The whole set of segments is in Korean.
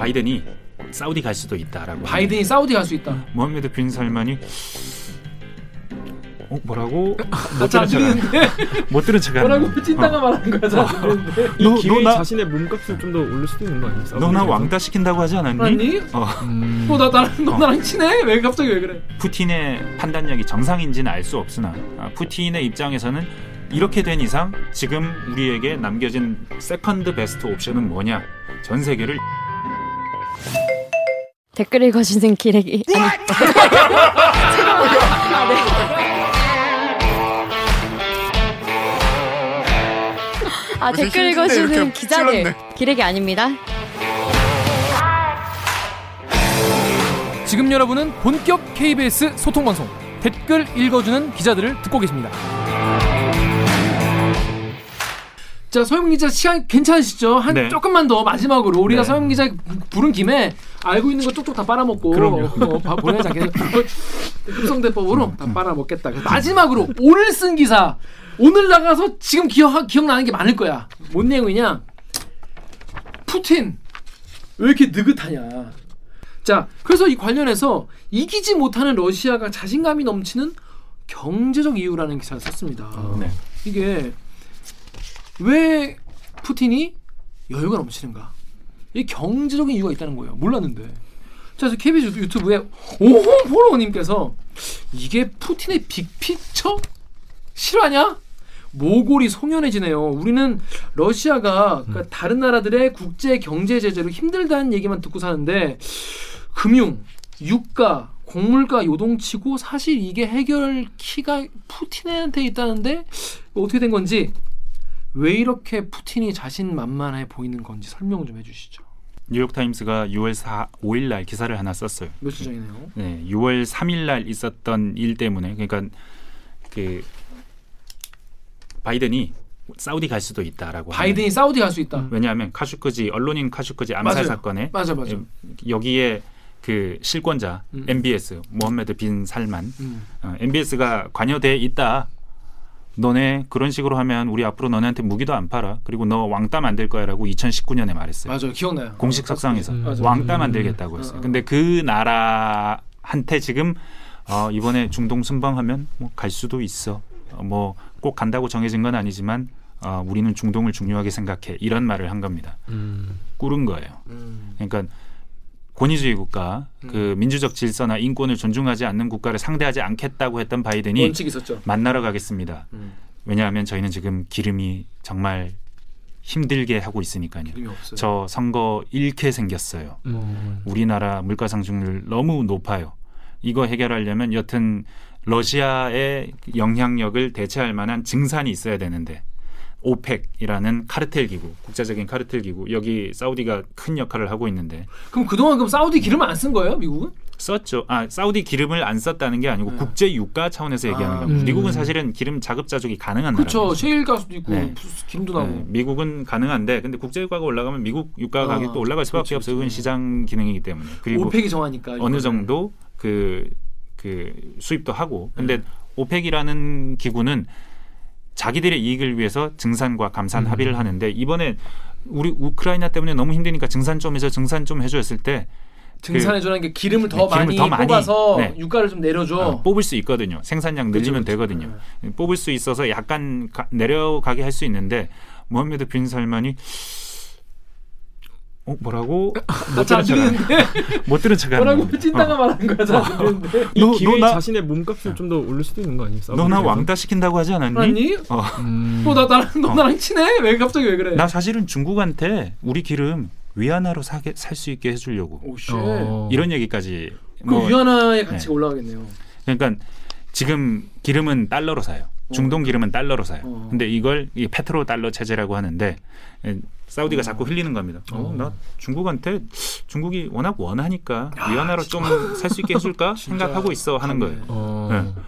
바이든이 사우디 갈 수도 있다라고. 바이든이 사우디 갈 수 있다. 모하메드 빈 살만이 어 뭐라고 못잘 들은 척 들리는데 못 들은 척 뭐라고 찐따가 말하는 거야. 잘 들리는데. 이 너- 기회에 나- 자신의 몸값을 좀 더 올릴 수도 있는 거 아니에요? 너나 왕따 시킨다고 하지 않았니? 아니? 어, 음. 나 나랑 너 나랑 친해? 왜 갑자기 왜 그래? 푸틴의 판단력이 정상인지는 알 수 없으나 아, 푸틴의 입장에서는 이렇게 된 이상 지금 우리에게 남겨진 second best option은 뭐냐? 전 세계를 댓글 읽어주는 기레기 아니 아, 네. 아 댓글 읽어주는 기자들 찔렀네. 기레기 아닙니다. 지금 여러분은 본격 KBS 소통 방송 댓글 읽어주는 기자들을 듣고 계십니다. 자 서영 기자 시간 괜찮으시죠? 한 네. 조금만 더 마지막으로 우리가 네. 서영 기자 부른 김에 알고 있는 거 쪽쪽 다 빨아먹고. 어, 바- 보내지 않겠 급성대법으로 다 빨아먹겠다. 그래서 마지막으로 오늘 쓴 기사 오늘 나가서 지금 기억 기억나는 게 많을 거야. 뭔 내용이냐? 푸틴 왜 이렇게 느긋하냐? 자, 그래서 이 관련해서 이기지 못하는 러시아가 자신감이 넘치는 경제적 이유라는 기사를 썼습니다. 네. 이게 왜 푸틴이 여유가 넘치는가? 이 경제적인 이유가 있다는 거예요. 몰랐는데. 자, 그래서 KBS 유튜브에 오홍 포로님께서 이게 푸틴의 빅픽처 실화냐? 모골이 송연해지네요. 우리는 러시아가 그러니까 다른 나라들의 국제 경제 제재로 힘들다는 얘기만 듣고 사는데 금융, 유가, 곡물가 요동치고 사실 이게 해결 키가 푸틴한테 있다는데 어떻게 된 건지 왜 이렇게 푸틴이 자신만만해 보이는 건지 설명 좀 해주시죠. 뉴욕 타임스가 6월 4, 5일 날 기사를 하나 썼어요. 며칠 전이네요. 네, 6월 3일 날 있었던 일 때문에 그러니까 그 바이든이 사우디 갈 수도 있다라고. 바이든이 사우디 갈 수 있다. 하는- 왜냐하면 카슈크지 언론인 카슈크지 암살 맞아요. 사건에 맞아 맞아. 여기에 그 실권자 음. MBS 모하메드 빈 살만 음. 어, MBS가 관여돼 있다. 너네 그런 식으로 하면 우리 앞으로 너네한테 무기도 안 팔아. 그리고 너 왕따 만들 거야라고 2019년에 말했어요. 맞아요. 기억나요. 공식 석상에서 음. 맞아요. 왕따 음. 만들겠다고 했어요. 어, 어. 근데 그 나라한테 지금 어, 이번에 중동 순방하면 뭐 갈 수도 있어. 어, 뭐 꼭 간다고 정해진 건 아니지만 어, 우리는 중동을 중요하게 생각해. 이런 말을 한 겁니다. 음. 꾸른 거예요. 음. 그러니까 권위주의 국가, 그 민주적 질서나 인권을 존중하지 않는 국가를 상대하지 않겠다고 했던 바이든이 원칙 있었죠. 만나러 가겠습니다. 음. 왜냐하면 저희는 지금 기름이 정말 힘들게 하고 있으니까요. 저 선거 잃게 생겼어요. 음. 우리나라 물가 상승률 너무 높아요. 이거 해결하려면 여튼 러시아의 영향력을 대체할 만한 증산이 있어야 되는데 오펙이라는 카르텔 기구, 국제적인 카르텔 기구 여기 사우디가 큰 역할을 하고 있는데 그럼 그동안 그럼 사우디 기름을 안쓴 거예요, 미국은? 썼죠. 아 사우디 기름을 안 썼다는 게 아니고 네. 국제 유가 차원에서 얘기하는 아, 겁니다. 음. 미국은 사실은 기름 자급 자족이 가능한 그렇죠. 나라예요. 셰일 가스도 있고 네. 기름도 나고. 네, 미국은 가능한데 근데 국제 유가가 올라가면 미국 유가 아, 가격도 올라갈 수밖에 그렇죠, 없어요. 그건 그렇죠. 시장 기능이기 때문에. 그리고 오펙이 정하니까 어느. 정도 그, 그 수입도 하고. 근데 네. 오펙이라는 기구는 자기들의 이익을 위해서 증산과 감산 음. 합의를 하는데 이번에 우리 우크라이나 때문에 너무 힘드니까 증산 좀 해서 증산 좀 해줬을 때 증산해주는 게 기름을 더 네, 기름을 많이 더 많이, 뽑아서 네. 유가를 좀 내려줘. 어, 뽑을 수 있거든요. 생산량 늘리면 그쵸, 그쵸. 되거든요. 뽑을 수 있어서 약간 가- 내려가게 할 수 있는데 모하메드 빈 살만이 어 뭐라고 못잘 들은 척 못 들은 척 하는 뭐라고 겁니다. 찐따가 어. 말하는 거야. 잘 들리는데. 이 너- 기회에 너 나- 자신의 몸값을 좀 더 올릴 수도 있는 거 아니에요? 너나 왕따 시킨다고 하지 않았니? 아니? 어. 음. 너나 나랑 너 어. 나랑 친해? 왜 갑자기 왜 그래? 나 사실은 중국한테 우리 기름 위안화로 살 수 있게 해주려고 오 씨. 어. 이런 얘기까지 그뭐 위안화의 가치가 네. 올라가겠네요. 그러니까 지금 기름은 달러로 사요. 중동 기름은 달러로 사요. 어. 근데 이걸 이 페트로 달러 체제라고 하는데 에, 사우디가 어. 자꾸 흘리는 겁니다. 어, 어. 나 중국한테 중국이 워낙 원하니까 야, 위안화로 좀 살 수 있게 해줄까 생각하고 있어 하는. 거예요. 어. 네.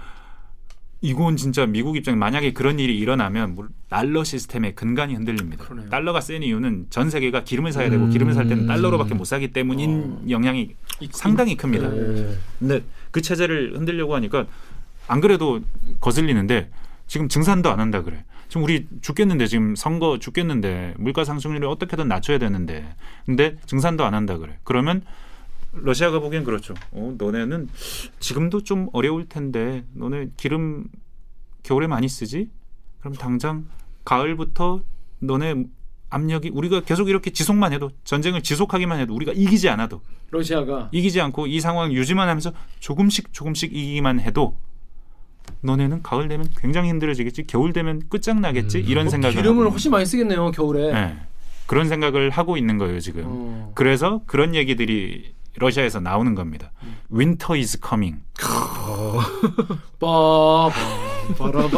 이건 진짜 미국 입장에 만약에 그런 일이 일어나면 물- 달러 시스템의 근간이 흔들립니다. 그러네요. 달러가 센 이유는 전 세계가 기름을 사야 되고 음. 기름을 살 때는 달러로밖에 못 사기 때문인 영향이 상당히 큽니다. 네. 근데 그 체제를 흔들려고 하니까 안 그래도 거슬리는데 지금 증산도 안 한다 그래. 지금 우리 죽겠는데 지금 선거 죽겠는데 물가 상승률을 어떻게든 낮춰야 되는데 근데 증산도 안 한다 그래. 그러면 러시아가 보기엔 그렇죠. 어, 너네는 지금도 좀 어려울 텐데 너네 기름 겨울에 많이 쓰지? 그럼 당장 가을부터 너네 압력이 우리가 계속 이렇게 지속만 해도 전쟁을 지속하기만 해도 우리가 이기지 않아도 러시아가 이기지 않고 이 상황 유지만 하면서 조금씩 조금씩 이기기만 해도 너네는 가을 되면 굉장히 힘들어지겠지 겨울 되면 끝장나겠지 이런 뭐 생각을 기름을 하고 훨씬 많이 쓰겠네요 겨울에. 네. 그런 생각을 하고 있는 거예요 지금 어. 그래서 그런 얘기들이 러시아에서 나오는 겁니다 coming 빠바 바라바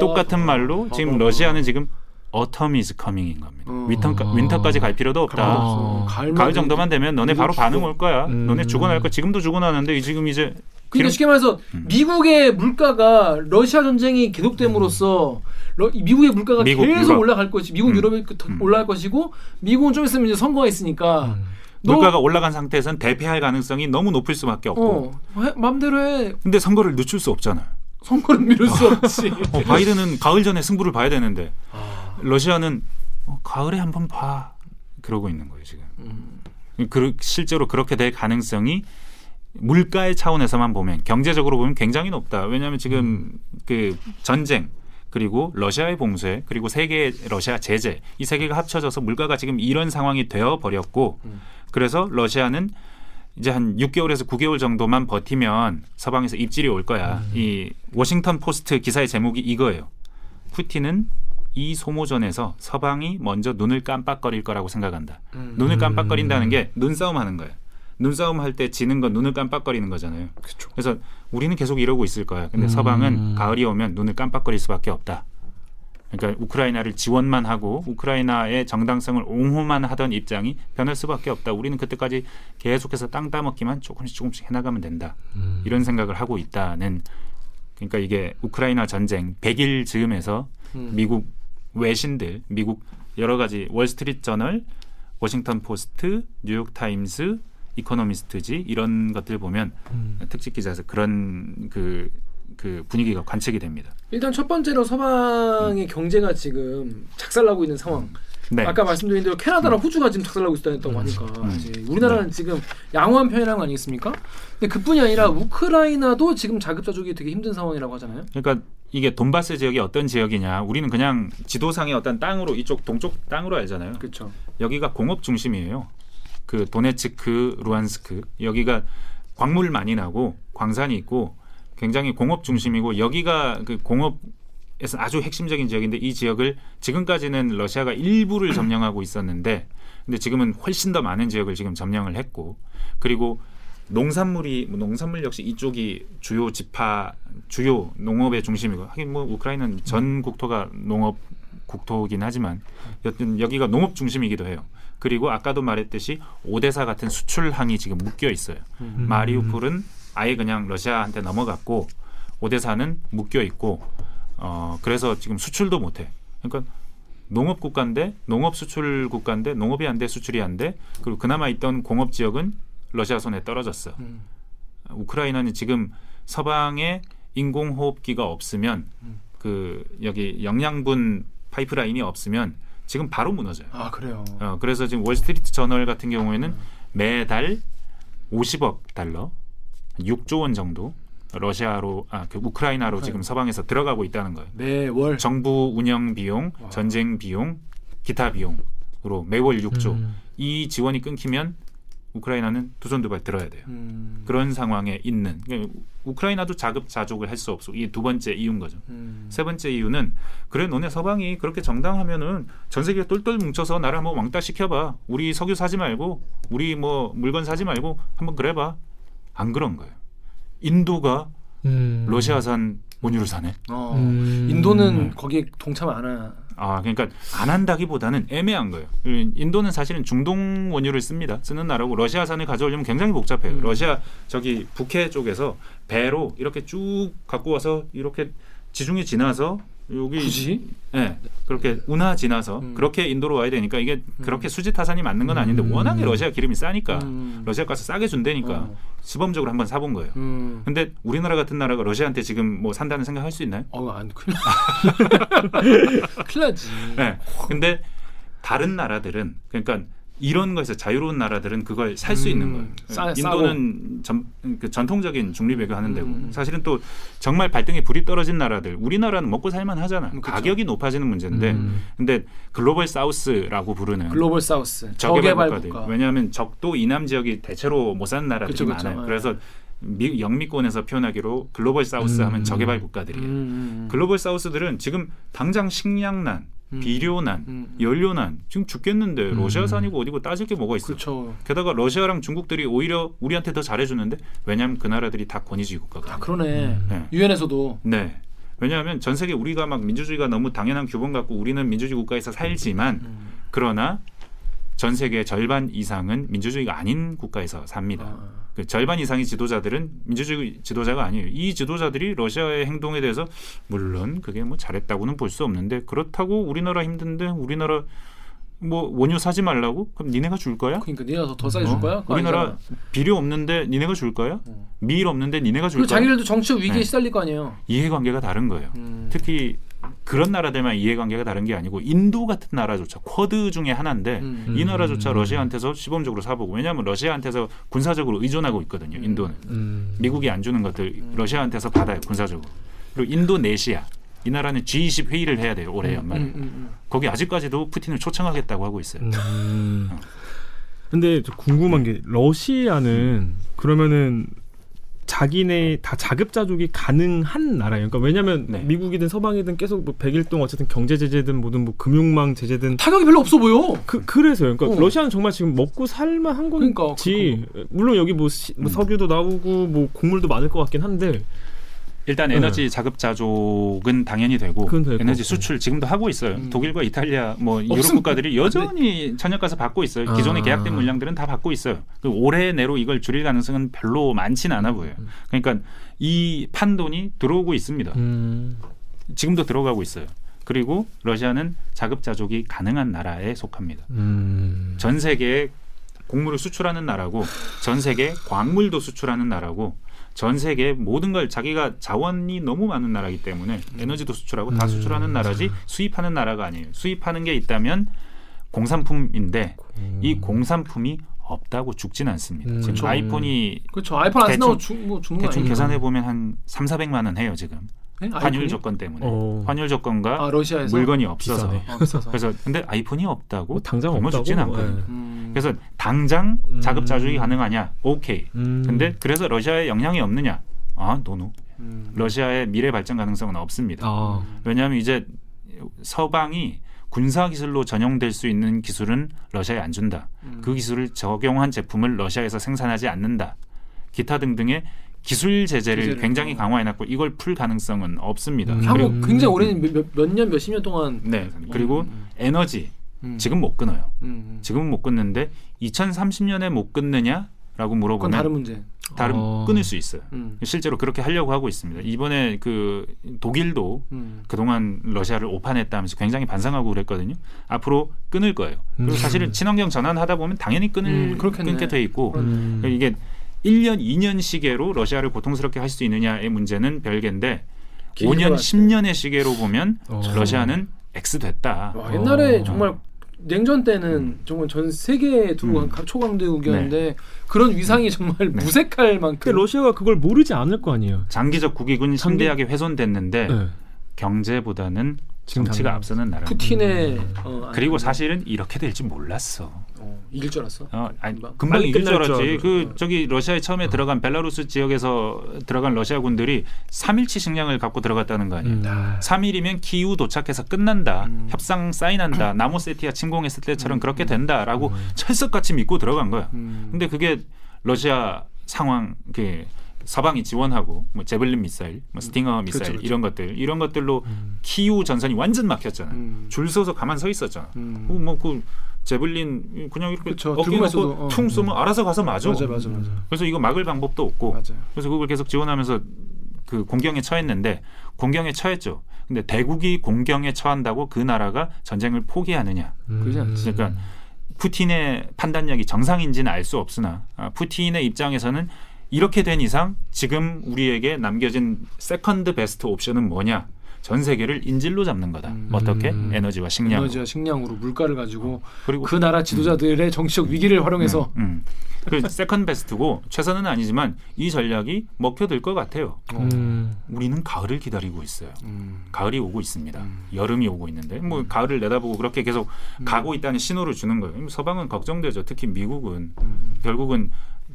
똑같은 말로 지금. 러시아는 지금 autumn is coming인 겁니다 어. winter, winter까지 갈 필요도 없다 아. 가을만 가을 정도만 되면 너네 바로 죽어. 반응 올 거야. 음. 너네 죽어날 거 지금도 죽어나는데 이 지금 이제 그러니까 쉽게 말해서 음. 미국의 물가가 러시아 전쟁이 계속됨으로써 러- 미국의 물가가 미국, 계속 유럽. 올라갈 것이 미국 음. 유럽에 그더 음. 올라갈 것이고 미국은 좀 있으면 이제 선거가 있으니까 너- 물가가 올라간 상태에선 대패할 가능성이 너무 높을 수밖에 없고. 어 해, 마음대로 해 근데 선거를 늦출 수 없잖아. 선거를 미룰 수 없지. 어, 바이든은 가을 전에 승부를 봐야 되는데 아. 러시아는 어, 가을에 한번 봐. 그러고 있는 거예요 지금. 음. 그, 실제로 그렇게 될 가능성이 물가의 차원에서만 보면 경제적으로 보면 굉장히 높다. 왜냐하면 지금 그 전쟁 그리고 러시아의 봉쇄 그리고 세계 러시아 제재 이 세 개가 합쳐져서 물가가 지금 이런 상황이 되어 버렸고 음. 그래서 러시아는 이제 한 6개월에서 9개월 정도만 버티면 서방에서 입질이 올 거야. 이 워싱턴 포스트 기사의 제목이 이거예요. 푸틴은 이 소모전에서 서방이 먼저 눈을 깜빡거릴 거라고 생각한다. 음. 눈을 깜빡거린다는 게 눈싸움 하는 거예요. 눈싸움 할 때 지는 건 눈을 깜빡거리는 거잖아요. 그쵸. 그래서 우리는 계속 이러고 있을 거야. 근데 음. 서방은 가을이 오면 눈을 깜빡거릴 수밖에 없다. 그러니까 우크라이나를 지원만 하고 우크라이나의 정당성을 옹호만 하던 입장이 변할 수밖에 없다. 우리는 그때까지 계속해서 땅 따먹기만 조금씩 조금씩 해나가면 된다. 음. 이런 생각을 하고 있다는 그러니까 이게 우크라이나 전쟁 100일 즈음에서 음. 미국 외신들, 미국 여러 가지 월스트리트 저널, 워싱턴 포스트, 뉴욕 타임스, 이코노미스트지 이런 것들 보면 음. 특집 기사에서 그런 그, 그 분위기가 관측이 됩니다. 일단 첫 번째로 서방의 경제가 지금 작살나고 있는 상황. 음. 네. 아까 말씀드린 대로 캐나다랑 호주가 지금 작살나고 있다고 하니까 음. 이제 우리나라는 지금 양호한 편이라는 거 아니겠습니까? 근데 그뿐이 아니라 우크라이나도 지금 자급자족이 되게 힘든 상황이라고 하잖아요. 그러니까 이게 돈바스 지역이 어떤 지역이냐? 우리는 그냥 지도상의 어떤 땅으로 이쪽 동쪽 땅으로 알잖아요. 그렇죠. 여기가 공업 중심이에요. 그 도네츠크, 루안스크 여기가 광물 많이 나고 광산이 있고 굉장히 공업 중심이고 여기가 그 공업에서 아주 핵심적인 지역인데 이 지역을 지금까지는 러시아가 일부를 점령하고 있었는데 근데 지금은 훨씬 더 많은 지역을 지금 점령을 했고 그리고 농산물이 뭐 농산물 역시 이쪽이 주요 지파 주요 농업의 중심이고 하긴 뭐 우크라이나는 전 국토가 농업 국토긴 하지만 여튼 여기가 농업 중심이기도 해요. 그리고 아까도 말했듯이 오데사 같은 수출항이 지금 묶여 있어요. 음. 마리우폴은 아예 그냥 러시아한테 넘어갔고 오데사는 묶여 있고 어 그래서 지금 수출도 못 해. 그러니까 농업 국가인데 농업 수출 국가인데 농업이 안 돼 수출이 안 돼. 그리고 그나마 있던 공업 지역은 러시아 손에 떨어졌어. 음. 우크라이나는 지금 서방에 인공호흡기가 없으면 음. 그 여기 영양분 파이프라인이 없으면 지금 바로 무너져요. 아 그래요. 어, 그래서 지금 월스트리트 저널 같은 경우에는 매달 50억 달러, 6조 원 정도 러시아로 아, 그 우크라이나로 지금 서방에서 들어가고 있다는 거예요. 매월 정부 운영 비용, 와. 전쟁 비용, 기타 비용으로 매월 6조. 음. 이 지원이 끊기면 우크라이나는 두 손 두 발 들어야 돼요. 음. 그런 상황에 있는 그러니까 우크라이나도 자급자족을 할 수 없어. 이게 두 번째 이유인 거죠. 음. 세 번째 이유는 그래 너네 서방이 그렇게 정당하면은 전 세계가 똘똘 뭉쳐서 나를 한번 왕따 시켜봐. 우리 석유 사지 말고 우리 뭐 물건 사지 말고 한번 그래봐. 안 그런 거예요. 인도가 음. 러시아산 원유를 사네. 어. 음. 인도는 거기에 동참 안 하. 아 그러니까 안 한다기보다는 애매한 거예요. 인도는 사실은 중동 원유를 씁니다. 쓰는 나라고 러시아산을 가져오려면 굉장히 복잡해요. 음. 러시아 저기 북해 쪽에서 배로 이렇게 쭉 갖고 와서 이렇게 지중해 지나서 여기 굳이? 예. 그렇게 운하 지나서 음. 그렇게 인도로 와야 되니까 이게 그렇게 수지 타산이 맞는 건 아닌데 음. 워낙에 러시아 기름이 싸니까 음. 러시아 가서 싸게 준다니까 어. 시범적으로 한번 사본 거예요. 음. 근데 우리나라 같은 나라가 러시아한테 지금 뭐 산다는 생각 할 수 있나요? 어, 안 큰일 나. 큰일 나지. 네. 근데 다른 나라들은 그러니까 이런 거에서 자유로운 나라들은 그걸 살수 음, 있는 거예요. 싸- 인도는 전, 그 전통적인 중립 외교 하는 데고 음. 사실은 또 정말 발등에 불이 떨어진 나라들 우리나라는 먹고 살만 하잖아. 음. 가격이 높아지는 문제인데 음. 근데 글로벌 사우스라고 부르는 글로벌 사우스. 저개발 국가들. 국가. 왜냐하면 적도 이남 지역이 대체로 못 사는 나라들이 그쵸, 그쵸. 많아요. 네. 그래서 미, 영미권에서 표현하기로 글로벌 사우스 음. 하면 저개발 국가들이에요. 음. 글로벌 사우스들은 지금 당장 식량난, 음. 비료난, 음. 연료난 지금 죽겠는데 음. 러시아산이고 어디고 따질 게 뭐가 있어? 그렇죠. 게다가 러시아랑 중국들이 오히려 우리한테 더 잘해주는데 왜냐하면 그 나라들이 다 권위주의 국가거든요. 아 그러네. 네. 유엔에서도 네. 왜냐하면 전 세계 우리가 막 민주주의가 너무 당연한 규범 갖고 우리는 민주주의 국가에서 살지만 음. 그러나 전 세계 절반 이상은 민주주의가 아닌 국가에서 삽니다. 아. 그 절반 이상의 지도자들은 민주주의 지도자가 아니에요. 이 지도자들이 러시아의 행동에 대해서 물론 그게 뭐 잘했다고는 볼 수 없는데 그렇다고 우리나라 힘든데 우리나라 뭐 원유 사지 말라고? 그럼 니네가 줄 거야? 그러니까 니가 더, 더 싸게 줄 거야? 우리나라 아니잖아. 비료 없는데 니네가 줄 거야? 어. 미일 없는데 니네가 줄 거야? 자기들도 정치적 위기에 네. 시달릴 거 아니에요. 이해관계가 다른 거예요. 음. 특히 그런 나라들만 이해관계가 다른 게 아니고 인도 같은 나라조차 쿼드 중에 하나인데 음. 이 나라조차 음. 러시아한테서 시범적으로 사보고 왜냐하면 러시아한테서 군사적으로 의존하고 있거든요. 음. 인도는 음. 미국이 안 주는 것들 러시아한테서 받아요 군사적으로. 그리고 인도네시아 이 나라는 G20 회의를 해야 돼요 올해 연말에. 음, 음, 음. 거기 아직까지도 푸틴을 초청하겠다고 하고 있어요. 음. 근데 저 궁금한 게 러시아는 그러면은 자기네 다 자급자족이 가능한 나라예요. 그러니까 왜냐면 네. 미국이든 서방이든 계속 뭐 100일 동안 어쨌든 경제 제재든 뭐든 뭐 금융망 제재든 타격이 별로 없어 보여. 그 그래서요. 그러니까 어. 러시아는 정말 지금 먹고 살만 한 그러니까, 건지 물론 여기 뭐, 시- 뭐 음. 석유도 나오고 뭐 곡물도 많을 것 같긴 한데 일단 네. 에너지 자급자족은 당연히 되고 에너지. 수출 지금도 하고 있어요. 음. 독일과 이탈리아 뭐 유럽 국가들이 여전히 전역가서 받고 있어요. 기존에 아. 계약된 물량들은 다 받고 있어요. 그 올해 내로 이걸 줄일 가능성은 별로 많지는 않아 보여요. 그러니까 이 판돈이 들어오고 있습니다. 음. 지금도 들어가고 있어요. 그리고 러시아는 자급자족이 가능한 나라에 속합니다. 음. 전 세계에 곡물을 수출하는 나라고 전 세계 광물도 수출하는 나라고 전 세계 모든 걸 자기가 자원이 너무 많은 나라이기 때문에 에너지도 수출하고 다 음. 수출하는 나라지 수입하는 나라가 아니에요. 수입하는 게 있다면 공산품인데 이 공산품이 없다고 죽진 않습니다. 음. 지금 그쵸. 아이폰이 그렇죠. 아이폰 안 대충- 쓴다고 죽, 뭐 죽는 거 대충? 계산해 보면 한 3, 400만 원 해요, 지금. 네? 환율? 조건 때문에. 어. 환율 조건과 아 러시아에서 물건이 없어서. 비싸네. 어, 비싸서. 그래서 근데 아이폰이 없다고 뭐 당장 굶어 없다고. 죽진 않거든요. 예. 음. 그래서 당장 음. 자급자족이 가능하냐? 오케이. 음. 근데 그래서 러시아에 영향이 없느냐? 아, no no. 음. 러시아의 미래 발전 가능성은 없습니다. 아. 왜냐하면 이제 서방이 군사 기술로 전용될 수 있는 기술은 러시아에 안 준다. 음. 그 기술을 적용한 제품을 러시아에서 생산하지 않는다. 기타 등등의 기술 제재를. 굉장히 강화해놨고 이걸 풀 가능성은 없습니다. 음. 음. 굉장히 오랜 몇, 몇, 몇 년, 몇십 년 동안 네. 그리고 음. 에너지 음. 지금 못 끊어요. 음, 음. 지금은 못 끊는데 2030년에 못 끊느냐라고 물어보면 다른 문제. 다른 어. 끊을 수 있어요. 음. 실제로 그렇게 하려고 하고 있습니다. 이번에 그 독일도 음. 그동안 러시아를 오판했다면서 굉장히 반성하고 그랬거든요. 앞으로 끊을 거예요. 그리고 음. 사실은 친환경 전환하다 보면 당연히 끊을 음. 끊게 돼 있고 음. 이게 1년, 2년 시계로 러시아를 고통스럽게 할 수 있느냐의 문제는 별개인데 길게 5년, 봤을 10년의 시계로 보면 어. 러시아는 X 됐다. 와, 옛날에 어. 정말 냉전 때는 정말 전 세계 두루 음. 초강대국이었는데 그런 위상이 정말 네. 무색할 만큼 근데 러시아가 그걸 모르지 않을 거 아니에요. 장기적 국익은 장기- 심대하게 훼손됐는데 네. 경제보다는 지금 정치가 앞서는 나라. 푸틴의 어, 그리고 사실은 이렇게 될줄 몰랐어. 어, 이길 줄 알았어. 어, 아니, 금방. 금방 이길 줄 알았지. 그 저기 러시아에 처음에 들어간 벨라루스 지역에서 들어간 러시아 군들이 3일치 식량을 갖고 들어갔다는 거 아니에요. 음. 3일이면 키우 도착해서 끝난다. 음. 협상 사인한다. 나모세티아 침공했을 때처럼 음. 그렇게 된다라고 철석같이 믿고 들어간 거야. 음. 근데 그게 러시아 상황 그 서방이 지원하고 뭐 제블린 미사일, 뭐 스팅어 미사일 그렇죠, 그렇죠. 이런 것들 이런 것들로 음. 키우 전선이 완전 막혔잖아요. 음. 줄 서서 가만 서 있었잖아. 음. 뭐그 제블린 그냥 이렇게 그쵸, 어깨 놓고 어. 퉁 쏘면 알아서 가서 맞아. 맞아, 맞아, 맞아. 그래서 이거 막을 방법도 없고 맞아요. 그래서 그걸 계속 지원하면서 그 곤경에 처했는데 곤경에 처했죠. 근데 대국이 곤경에 처한다고 그 나라가 전쟁을 포기하느냐? 그러지 않지. 그러니까 푸틴의 판단력이 정상인지는 알 수 없으나 아, 푸틴의 입장에서는 이렇게 된 이상 지금 우리에게 남겨진 second best 옵션은 뭐냐? 전 세계를 인질로 잡는 거다. 음. 어떻게? 에너지와 식량. 에너지와 식량으로 물가를 가지고 그리고 그 나라 지도자들의 정치적 위기를 활용해서 음, 음. 그 second best고 최선은 아니지만 이 전략이 먹혀들 것 같아요. 음. 우리는 가을을 기다리고 있어요. 음. 가을이 오고 있습니다. 음. 여름이 오고 있는데 뭐 가을을 내다보고 그렇게 계속 가고 있다는 신호를 주는 거예요. 서방은 걱정되죠. 특히 미국은 음. 결국은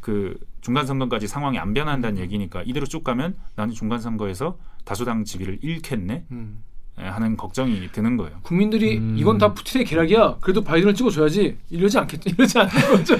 그 중간 선거까지 상황이 안 변한다는 얘기니까 이대로 쭉 가면 나는 중간 선거에서 다수당 지위를 잃겠네 음. 하는 걱정이 드는 거예요. 국민들이 음. 이건 다 푸틴의 계략이야. 그래도 바이든을 찍어줘야지. 이러지 않겠 이러지 않는 거죠.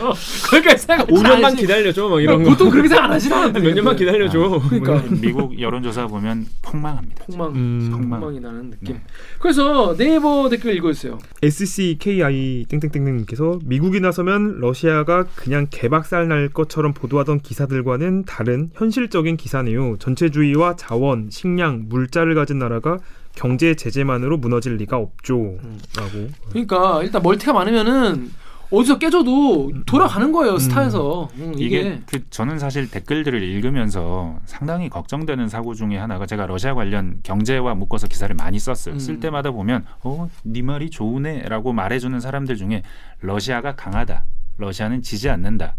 그러니까 생각 5년만 기다려줘 막 이런 거. 보통 그렇게 생각 안 하시나는데 몇 년만 기다려줘. 그러니까 미국 여론조사 보면 폭망합니다. 폭망 음. 폭망. 폭망 이 나는 느낌. 네. 그래서 네이버 댓글 읽어주세요. SCKI 땡땡땡님께서 미국이 나서면 러시아가 그냥 개박살 날 것처럼 보도하던 기사들과는 다른 현실적인 기사네요. 전체주의와 자원, 식량, 물자를 가진 나라가 경제 제재만으로 무너질 리가 없죠. 음. 라고. 그러니까 일단 멀티가 많으면은 어디서 깨져도 돌아가는 거예요 스타에서. 음, 이게 이게 그 저는 사실 댓글들을 읽으면서 상당히 걱정되는 사고 중에 하나가 제가 러시아 관련 경제와 묶어서 기사를 많이 썼어요. 음. 쓸 때마다 보면 어네 말이 좋으네라고 말해주는 사람들 중에 러시아가 강하다, 러시아는 지지 않는다,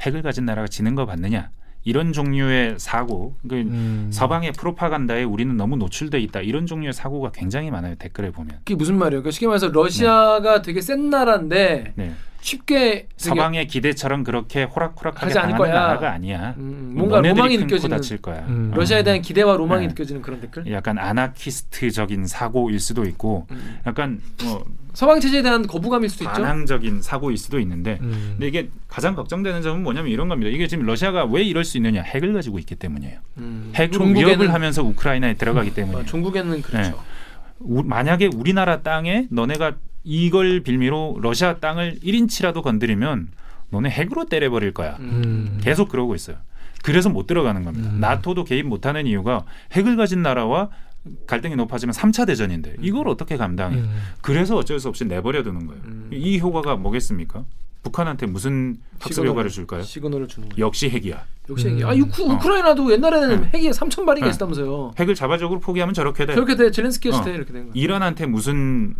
핵을 가진 나라가 지는 거 봤느냐 이런 종류의 사고, 그 음. 서방의 프로파간다에 우리는 너무 노출돼 있다 이런 종류의 사고가 굉장히 많아요 댓글에 보면. 그게 무슨 말이에요? 그러니까 쉽게 말해서 러시아가 되게 센 나라인데 네. 쉽게 서방의 기대처럼 그렇게 호락호락하게 하지 않을 거야. 나라가 아니야. 음, 뭔가 너네들이 로망이 끊고 느껴지는 다칠 거야. 음. 어. 러시아에 대한 기대와 로망이 네. 느껴지는 그런 댓글. 약간 아나키스트적인 사고일 수도 있고 음. 약간 뭐 서방 체제에 대한 거부감일 수도 있죠. 반항적인 사고일 수도 있는데 음. 근데 이게 가장 걱정되는 점은 뭐냐면 이런 겁니다. 이게 지금 러시아가 왜 이럴 수 있느냐? 핵을 가지고 있기 때문이에요. 음. 핵으로 위협을 하면서 우크라이나에 들어가기 아, 때문에 종국에는 그렇죠. 우- 만약에 우리나라 땅에 너네가 이걸 빌미로 러시아 땅을 1인치라도 건드리면 너네 핵으로 때려버릴 거야. 음. 계속 그러고 있어요. 그래서 못 들어가는 겁니다. 음. 나토도 개입 못하는 이유가 핵을 가진 나라와 갈등이 높아지면 3차 대전인데 이걸 어떻게 감당해? 음. 그래서 어쩔 수 없이 내버려 두는 거예요. 음. 이 효과가 뭐겠습니까? 북한한테 무슨 학습 시그널. 효과를 줄까요? 시그널을 주는 거죠. 역시 핵이야. 역시 음. 핵이. 아, 우크, 어. 우크라이나도 옛날에는 네. 핵이 3천 발이가 네. 있었다면서요. 핵을 자발적으로 포기하면 저렇게 돼. 저렇게 돼 젤렌스키 했을 어. 때 이렇게 된 거예요. 이란한테 무슨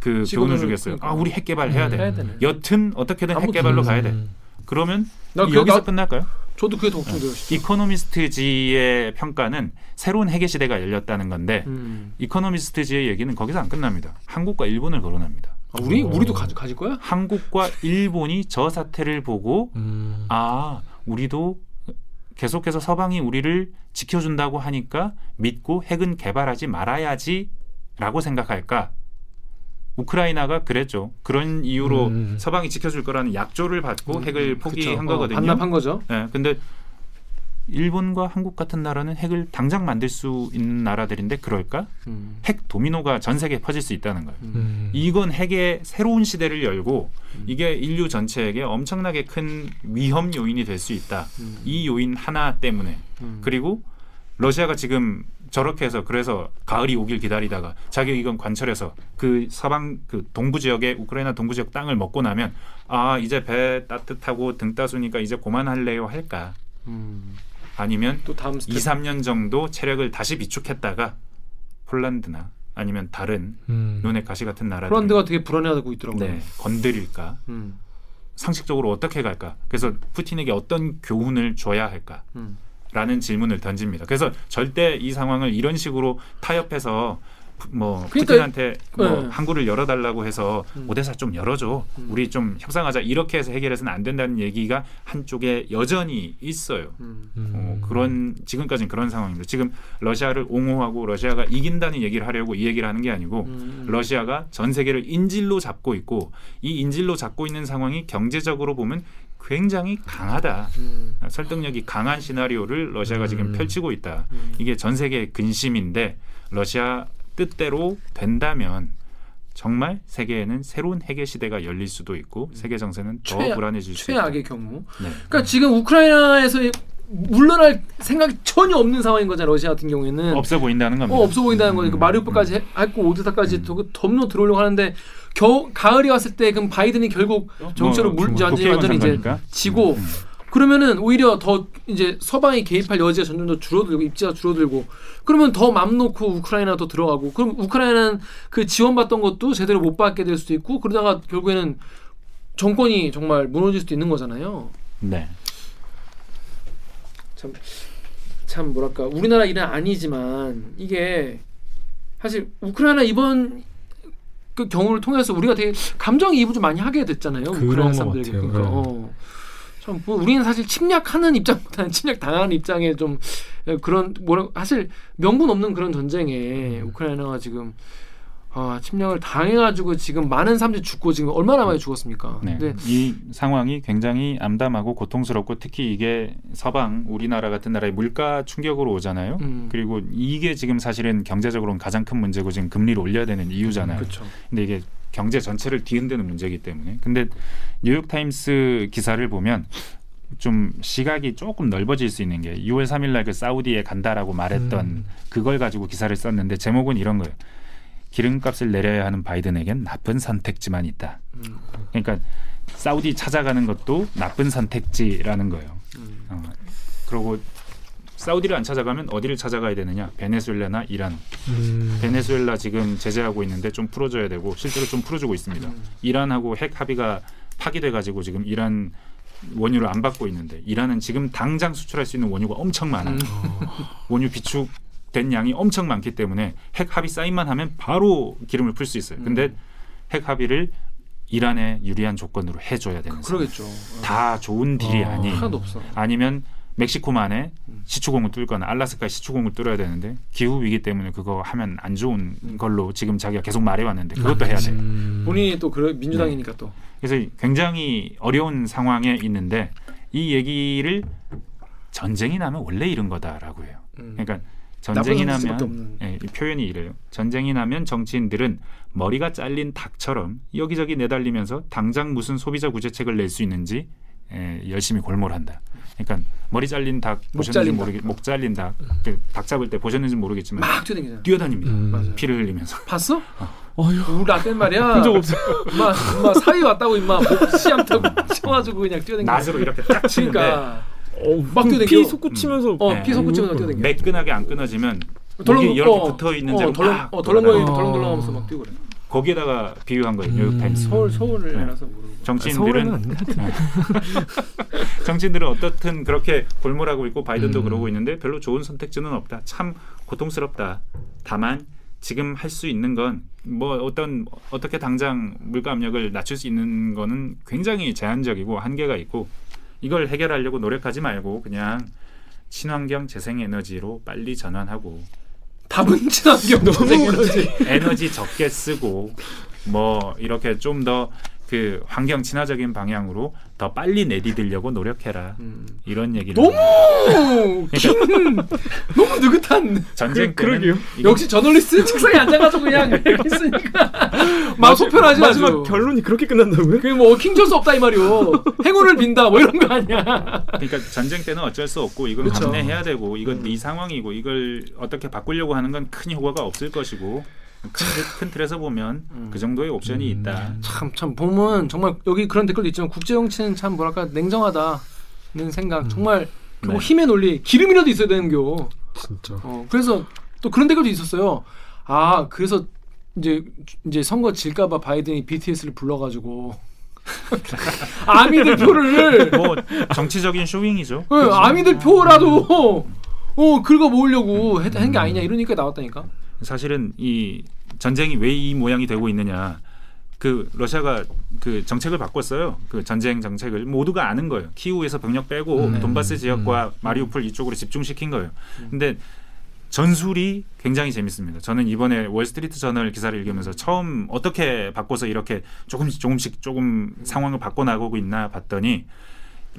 그 교훈을 주겠어요? 그러니까. 아, 우리 핵 개발 해야 음. 돼. 해야 되네. 여튼 어떻게든 핵. 개발로 가야 돼. 음. 그러면 여기서 나- 끝날까요? 저도 그게 더 걱정돼요. 진짜. 이코노미스트지의 평가는 새로운 핵의 시대가 열렸다는 건데 음. 이코노미스트지의 얘기는 거기서 안 끝납니다. 한국과 일본을 거론합니다. 아, 우리 어. 우리도 가지, 가질 거야? 한국과 일본이 저 사태를 보고 음. 아 우리도 계속해서 서방이 우리를 지켜준다고 하니까 믿고 핵은 개발하지 말아야지라고 생각할까? 우크라이나가 그랬죠. 그런 이유로 음. 서방이 지켜줄 거라는 약조를 받고 핵을 그쵸. 포기한 어, 거거든요. 반납한 거죠. 예, 근데 일본과 한국 같은 나라는 핵을 당장 만들 수 있는 나라들인데 그럴까? 음. 핵 도미노가 전 세계에 퍼질 수 있다는 거예요. 음. 이건 핵의 새로운 시대를 열고 음. 이게 인류 전체에게 엄청나게 큰 위험 요인이 될 수 있다. 음. 이 요인 하나 때문에 음. 그리고 러시아가 지금 저렇게 해서 그래서 가을이 오길 기다리다가 자기 이건 관철해서 그 서방 그 동부 지역의 우크라이나 동부 지역 땅을 먹고 나면 아 이제 배 따뜻하고 등 따수니까 이제 그만할래요 할까 음. 아니면 또 다음 스텝. 2, 3년 정도 체력을 다시 비축했다가 폴란드나 아니면 다른 음. 눈에 가시 같은 나라들 폴란드가 되게 불안해하고 있더라고요. 네, 건드릴까 음. 상식적으로 어떻게 갈까 그래서 푸틴에게 어떤 교훈을 줘야 할까 음. 라는 질문을 던집니다. 그래서 절대 이 상황을 이런 식으로 타협해서 푸- 뭐 그러니까- 푸틴한테 뭐 네. 항구를 열어달라고 해서 음. 오데사 좀 열어줘, 음. 우리 좀 협상하자 이렇게 해서 해결해서는 안 된다는 얘기가 한쪽에 여전히 있어요. 음. 음. 어, 그런 지금까지는 그런 상황입니다. 지금 러시아를 옹호하고 러시아가 이긴다는 얘기를 하려고 이 얘기를 하는 게 아니고 음. 러시아가 전 세계를 인질로 잡고 있고 이 인질로 잡고 있는 상황이 경제적으로 보면 굉장히 강하다. 음. 설득력이 강한 시나리오를 러시아가 지금 음. 펼치고 있다. 음. 이게 전 세계의 근심인데 러시아 뜻대로 된다면 정말 세계에는 새로운 핵의 시대가 열릴 수도 있고 세계 정세는 더 최- 불안해질 수 있다. 최악의 경우. 네. 그러니까 지금 우크라이나에서 물러날 생각이 전혀 없는 상황인 거잖아 러시아 같은 경우에는 없어 보인다는 겁니다. 어, 없어 보인다는 거니까 음. 마리우폴까지 해- 했고 오데사까지 더 덤로 들어오려고 하는데 겨 가을이 왔을 때 그럼 바이든이 결국 정치로 뭐, 물 이제 완전히 완전히 이제. 지고 음. 그러면은 오히려 더 이제 서방이 개입할 여지가 점점 더 줄어들고 입지가 줄어들고 그러면 더 맘 놓고 우크라이나도 들어가고 그럼 우크라이나는 그 지원받던 것도 제대로 못 받게 될 수도 있고 그러다가 결국에는 정권이 정말 무너질 수도 있는 거잖아요. 네. 참, 참 뭐랄까 우리나라 일은 아니지만 이게 사실 우크라이나 이번 그 경우를 통해서 우리가 되게 감정 이입을 좀 많이 하게 됐잖아요. 그런 우크라이나 사람들. 그러니까 네. 어. 참 뭐, 우리는 사실 침략하는 입장보다는 침략 당하는 입장에 좀 그런 뭐라 사실 명분 없는 그런 전쟁에 음. 우크라이나가 지금 아, 침략을 당해가지고 지금 많은 사람들이 죽고 지금 얼마나 많이 죽었습니까? 네. 근데 이 상황이 굉장히 암담하고 고통스럽고 특히 이게 서방 우리나라 같은 나라의 물가 충격으로 오잖아요. 음. 그리고 이게 지금 사실은 경제적으로는 가장 큰 문제고 지금 금리를 올려야 되는 이유잖아요. 그렇죠. 근데 이게 경제 전체를 뒤흔드는 문제이기 때문에. 근데 뉴욕 타임스 기사를 보면 좀 시각이 조금 넓어질 수 있는 게 6월 3일 날 그 사우디에 간다라고 말했던 음. 그걸 가지고 기사를 썼는데 제목은 이런 거예요. 기름값을 내려야 하는 바이든에겐 나쁜 선택지만 있다. 음. 그러니까 사우디 찾아가는 것도 나쁜 선택지라는 거예요. 음. 어, 그리고 사우디를 안 찾아가면 어디를 찾아가야 되느냐? 베네수엘라나 이란. 음. 베네수엘라 지금 제재하고 있는데 좀 풀어줘야 되고 실제로 좀 풀어주고 있습니다. 음. 이란하고 핵 합의가 파기돼 가지고 지금 이란 원유를 안 받고 있는데 이란은 지금 당장 수출할 수 있는 원유가 엄청 많아요. 음. 원유 비축 된 양이 엄청 많기 때문에 핵 합의 사인만 하면 바로 기름을 풀 수 있어요. 근데 음. 핵 합의를 이란에 유리한 조건으로 해줘야 되는. 그러겠죠. 어. 다 좋은 deal이 어, 아니 하나도 없어. 아니면 멕시코만에 음. 시추공을 뚫거나 알라스카에 시추공을 뚫어야 되는데 기후 위기 때문에 그거 하면 안 좋은 걸로 지금 자기가 계속 말해왔는데 그것도 해야 돼. 음. 본인이 또 그래 민주당이니까 또. 그래서 굉장히 어려운 상황에 있는데 이 얘기를 전쟁이 나면 원래 이런 거다라고 해요. 음. 그러니까 전쟁이 나면. 예, 이 표현이 이래요. 전쟁이 나면 정치인들은 머리가 잘린 닭처럼 여기저기 내달리면서 당장 무슨 소비자 구제책을 낼 수 있는지 예, 열심히 골몰한다. 그러니까 머리 잘린 닭목 보셨는지 모르겠 목 잘린 닭, 그닭 잡을 때 보셨는지 모르겠지만 막 뛰어다니잖아. 뛰어다닙니다. 음. 피를 흘리면서. 봤어? 어휴. 우리 라떼 말이야. 본적. 엄마, 엄마 사위 왔다고 임마 목 시암 타고 쳐가지고 그냥 뛰어다니고. 낫으로 이렇게 딱 치는데 그러니까 어, 막 뛰어다녀. 피 솟구치면서 어 네. 피 솟구치면서 뛰어다니고. 매끈하게 안 끊어지면 덜렁 목이 이렇게 어, 붙어 있는 어, 대로 덜렁 막어 덜렁거리 돌아다녀요. 덜렁덜렁하면서 막 뛰고 그래. 거기에다가 비유한 거예요. 음. 뉴욕 타임스. 서울 서울을 네. 알아서 모르고. 정치인들은 것 같은데. 정치인들은 어떻든 그렇게 골몰하고 있고 바이든도 음. 그러고 있는데 별로 좋은 선택지는 없다. 참 고통스럽다. 다만 지금 할 수 있는 건 뭐 어떤 어떻게 당장 물가 압력을 낮출 수 있는 거는 굉장히 제한적이고 한계가 있고 이걸 해결하려고 노력하지 말고 그냥 친환경 재생에너지로 빨리 전환하고. 답은 친환경 너무 에너지 적게 쓰고 뭐 이렇게 좀 더 그 환경 친화적인 방향으로 더 빨리 내디디려고 노력해라 음. 이런 얘기를 너무. 긴 너무 느긋한 전쟁 그- 그러게요. 역시 저널리스트 책상에 앉아가지고 그냥 이렇게 있으니까 막 속편하지 마지막 아주. 결론이 그렇게 끝난다고요? 그게 뭐 킹존스 없다 이 말이오 행운을 빈다 뭐 이런 거 아니야 그러니까 전쟁 때는 어쩔 수 없고 이건 그렇죠. 감내해야 되고 이건 음. 이 상황이고 이걸 어떻게 바꾸려고 하는 건 큰 효과가 없을 것이고 큰, 틀에서 보면 음. 그 정도의 옵션이 음. 있다. 참 참 보면 정말 여기 그런 댓글도 있지만 국제 정치는 참 뭐랄까 냉정하다는 생각 정말 그뭐 네. 힘의 논리 기름이라도 있어야 되는 겨 진짜. 어, 그래서 또 그런 댓글도 있었어요 아 그래서 이제 이제 선거 질까봐 바이든이 BTS를 불러가지고 아미들 표를 뭐 정치적인 쇼윙이죠. 예, 아미들 표라도 어 긁어 모으려고 한게 아니냐 이러니까 나왔다니까 사실은 이 전쟁이 왜 이 모양이 되고 있느냐. 그 러시아가 그 정책을 바꿨어요. 그 전쟁 정책을 모두가 아는 거예요. 키우에서 병력 빼고 음. 돈바스 지역과 음. 마리우폴 이쪽으로 집중시킨 거예요. 음. 근데 전술이 굉장히 재밌습니다. 저는 이번에 월스트리트 저널 기사를 읽으면서 처음 어떻게 바꿔서 이렇게 조금씩 조금씩 조금 상황을 바꿔 나가고 있나 봤더니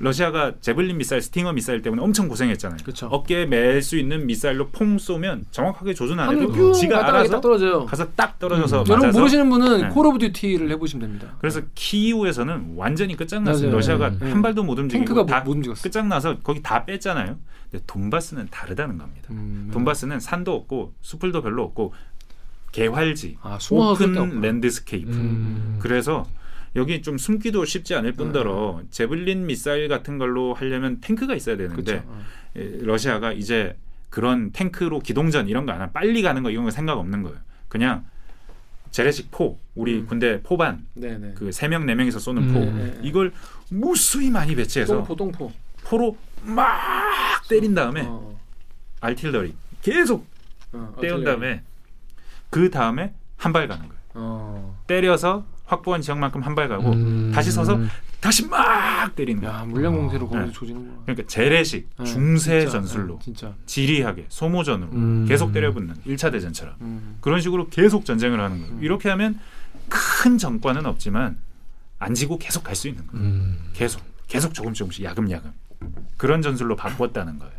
러시아가 제블린 미사일, 스팅어 미사일 때문에 엄청 고생했잖아요. 그쵸. 어깨에 맬 수 있는 미사일로 퐁 쏘면 정확하게 조준 안 해도 뿅 지가 알아서 딱 떨어져요. 가서 딱 떨어져서 여러분 맞아서 모르시는 분은 네. 콜 오브 듀티를 해보시면 됩니다. 그래서 키이우에서는 완전히 끝장났어요. 러시아가 네. 한 발도 못 움직이고 탱크가 다 못, 못 움직였어. 끝장나서 거기 다 뺐잖아요. 근데 돈바스는 다르다는 겁니다. 음, 돈바스는 산도 없고 수풀도 별로 없고 개활지, 아, open. landscape. 음. 그래서 여기 좀 숨기도 쉽지 않을 뿐더러 제블린 미사일 같은 걸로 하려면 탱크가 있어야 되는데 그렇죠. 어. 에, 러시아가 이제 그런 탱크로 기동전 이런 거 안 하고 빨리 가는 거 이런 거 생각 없는 거예요. 그냥 재래식 포, 우리 음. 군대 포반 네네. 그 세 명 네 명이서 쏘는 음. 포 네, 네. 이걸 무수히 많이 배치해서 똥포 똥포. 포로 막 때린 다음에 어, 알틸러리 계속 어, 때운 다음에 그 다음에 한 발 가는 거예요. 어. 때려서 확보한 지역만큼 한 발 가고 음. 다시 서서 다시 막 때리는 거예요. 야 물량 공세로 거기서 네. 조지는구나. 그러니까 재래식 네, 중세 진짜, 전술로 네, 진짜. 지리하게 소모전으로 음. 계속 때려붙는 1차 대전처럼 음. 그런 식으로 계속 전쟁을 하는 거예요. 음. 이렇게 하면 큰 전과는 없지만 안 지고 계속 갈 수 있는 거예요. 음. 계속 계속 조금 조금씩 야금야금 그런 전술로 바꿨다는 거예요.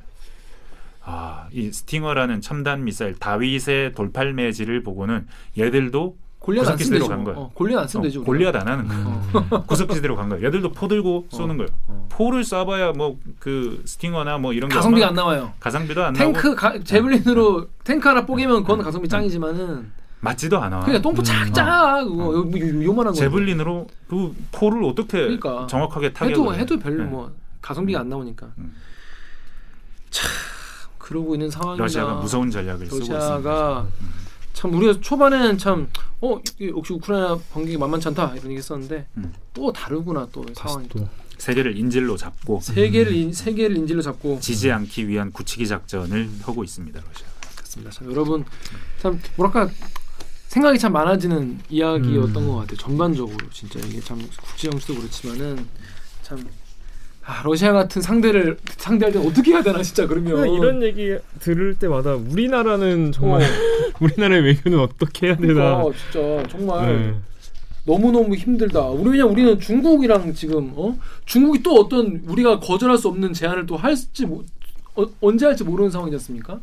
아, 이 스팅어라는 첨단 미사일 다윗의 돌팔매질을 보고는 얘들도 골리앗 안 쓰면 되지. 간 뭐. 거예요. 어, 골리앗 안 쓰면 어. 우리가. 골리앗 안 하는 거예요. 어. 구석기시대로 간 거예요. 얘들도 포 들고 쏘는 거예요. 어. 포를 쏴봐야 뭐 그 스팅어나 뭐 이런 게 가성비가 안 나와요. 가성비도 안 탱크 가, 제블린으로 탱크 하나 뽀개면 그건 가성비 음. 짱이지만은 맞지도 않아. 그냥 똥포 음. 작작 그거 요, 요, 요 만한 거 제블린으로 그 포를 어떻게 그러니까. 정확하게 타격을 해도 해? 해도 별로 네. 뭐 가성비가 안 나오니까 음. 참 그러고 있는 상황이다. 러시아가 무서운 전략을 쓰고 있습니다. 참 우리가 초반에는 참 어 역시 우크라이나 반격이 만만치 않다 이런 얘기 했었는데 음. 또 다르구나 또 상황이 또 세계를 인질로 잡고 세계를 인, 세계를 인질로 잡고 지지 않기 위한 굳히기 작전을 펴고 있습니다. 러시아. 그렇습니다. 참 여러분 참 뭐랄까 생각이 참 많아지는 이야기였던 음. 것 같아요. 전반적으로 진짜 이게 참 국제 정치도 그렇지만은 참 아, 러시아 같은 상대를 상대할 때 어떻게 해야 되나 진짜 그러면 이런 얘기 들을 때마다 우리나라는 정말 어. 우리나라의 외교는 어떻게 해야 되나 그러니까 진짜 정말 네. 너무 너무 힘들다. 우리 그냥 우리는 중국이랑 지금 어 중국이 또 어떤 우리가 거절할 수 없는 제안을 또 할지 모, 어, 언제 할지 모르는 상황이지 않습니까?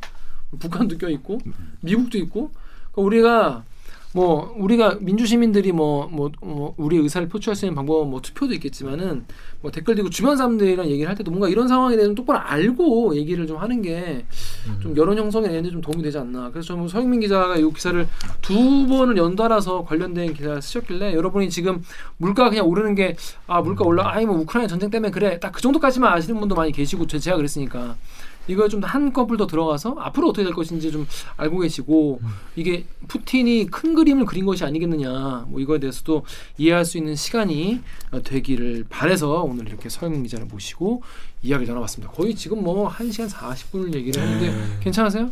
북한도 껴 있고 미국도 있고 그러니까 우리가 뭐 우리가 민주 시민들이 뭐뭐 뭐 우리 의사를 표출할 수 있는 방법은 뭐 투표도 있겠지만은 뭐 댓글 들고 주변 사람들이랑 얘기를 할 때도 뭔가 이런 상황에 대해서 똑바로 알고 얘기를 좀 하는 게좀 여론 형성에 내는데 좀 도움이 되지 않나. 그래서 저는 서영민 기자가 이 기사를 두 번을 연달아서 관련된 기사를 쓰셨길래 여러분이 지금 물가 그냥 오르는 게 아 물가 올라 아니 뭐 우크라이나 전쟁 때문에 그래. 딱 그 정도까지만 아시는 분도 많이 계시고 제- 제가 그랬으니까 이거 좀 한꺼풀 더 들어가서 앞으로 어떻게 될 것인지 좀 알고 계시고 이게 푸틴이 큰 그림을 그린 것이 아니겠느냐 뭐 이거에 대해서도 이해할 수 있는 시간이 어, 되기를 바래서 오늘 이렇게 서영민 기자를 모시고 이야기를 나눠봤습니다. 거의 지금 뭐 1시간 40분을 얘기를 했는데 괜찮으세요?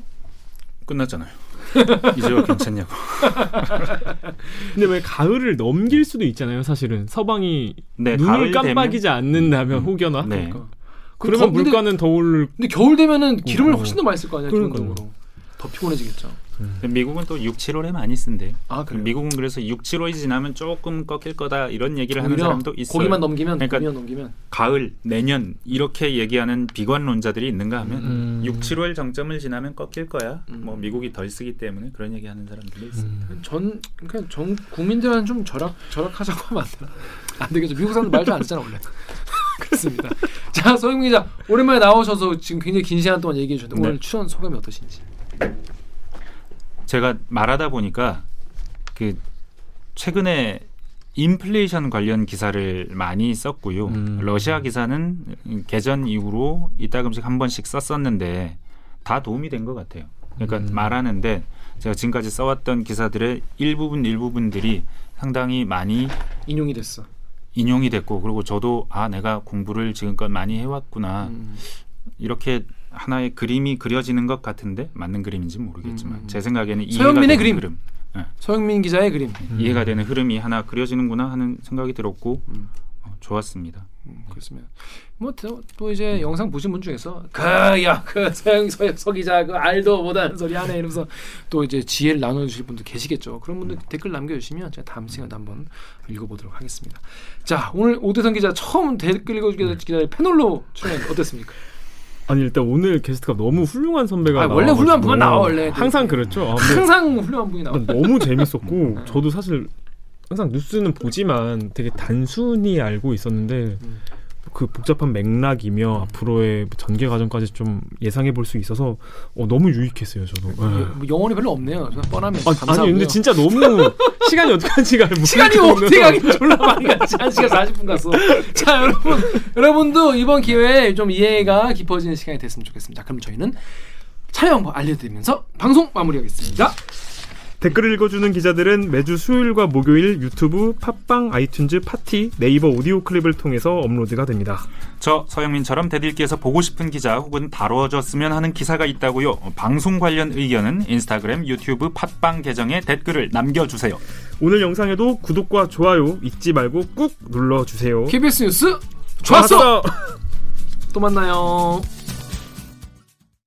끝났잖아요. 이제와 괜찮냐고. 근데 왜 가을을 넘길 수도 있잖아요 사실은 서방이 네, 눈을 깜빡이지 않는다면 음. 혹여나 네. 그러니까. 그러면 거- 근데- 물가는 더 오를 근데 겨울 되면은 기름을 어. 훨씬 더 많이 쓸 거 아니야. 기본적으로 더 피곤해지겠죠. 되면 미국은 또 6, 7월에 많이 쓴대요. 아 그래. 미국은 그래서 6, 7월이 지나면 조금 꺾일 거다 이런 얘기를 하는 사람도 있어요. 거기만 넘기면 그러니까 넘기면 가을, 내년 이렇게 얘기하는 비관론자들이 있는가 하면 음. 6, 7월 정점을 지나면 꺾일 거야. 음. 뭐 미국이 덜 쓰기 때문에 그런 얘기하는 사람들도. 음. 전 그러니까 전 국민들한테 좀 절약 절약하자고 하면 안 되나? 안 되겠죠. 미국 사람들 말도 안 듣잖아 원래. 그렇습니다. 자 소영 기자 오랜만에 나오셔서 지금 굉장히 긴 시간 동안 얘기해 주셨는데 네. 오늘 출연 소감이 어떠신지? 제가 말하다 보니까 그 최근에 인플레이션 관련 기사를 많이 썼고요. 음. 러시아 기사는 개전 이후로 이따금씩 한 번씩 썼었는데 다 도움이 된 것 같아요. 그러니까 음. 말하는데 제가 지금까지 써왔던 기사들의 일부분 일부분들이 상당히 많이 인용이 됐어. 인용이 됐고 그리고 저도 아 내가 공부를 지금껏 많이 해왔구나 음. 이렇게 하나의 그림이 그려지는 것 같은데 맞는 그림인지 는 모르겠지만 음. 제 생각에는 서영민의 그림. 흐름, 서영민 기자의 그림. 음. 이해가 되는 흐름이 하나 그려지는구나 하는 생각이 들었고 음. 어, 좋았습니다. 음, 그렇습니다. 뭐또 이제 영상 보신 분 중에서 그야그 서영 서, 서 기자 그 알도 못하는 소리 하네 이러면서 또 이제 지혜를 나눠주실 분도 계시겠죠. 그런 분들 댓글 남겨주시면 제가 다음 시간에 한번 읽어보도록 하겠습니다. 자 오늘 오대선 기자 처음 댓글 읽어주기 기자 패널로 출연 어땠습니까? 아니 일단 오늘 게스트가 너무 훌륭한 선배가 아, 원래 훌륭한 분만 나와, 원래. 항상 그렇죠. 아, 항상 훌륭한 분이 나와. 난 너무 재밌었고 저도 사실 항상 뉴스는 보지만 되게 단순히 알고 있었는데 음. 그 복잡한 맥락이며 앞으로의 전개 과정까지 좀 예상해 볼 수 있어서 어, 너무 유익했어요 저도. 예. 뭐 영혼이 별로 없네요. 그냥 뻔하면 아, 감사하고요. 아니 근데 진짜 너무 시간이 어떻게 모르겠 시간이 어떻게 가긴 졸라 많이 갔지. 1 시간 40분 갔어. 자, 여러분. 여러분도 이번 기회에 좀 이해가 깊어지는 시간이 됐으면 좋겠습니다. 그럼 저희는 촬영 방법 알려드리면서 방송 마무리하겠습니다. 댓글 읽어주는 기자들은 매주 수요일과 목요일 유튜브, 팟빵, 아이튠즈, 팟티, 네이버 오디오 클립을 통해서 업로드가 됩니다. 저 서영민처럼 대들기에서 보고 싶은 기자 혹은 다뤄졌으면 하는 기사가 있다고요. 어, 방송 관련 의견은 인스타그램, 유튜브, 팟빵 계정에 댓글을 남겨주세요. 오늘 영상에도 구독과 좋아요 잊지 말고 꾹 눌러주세요. KBS 뉴스 좋았어. 좋았어! 또 만나요.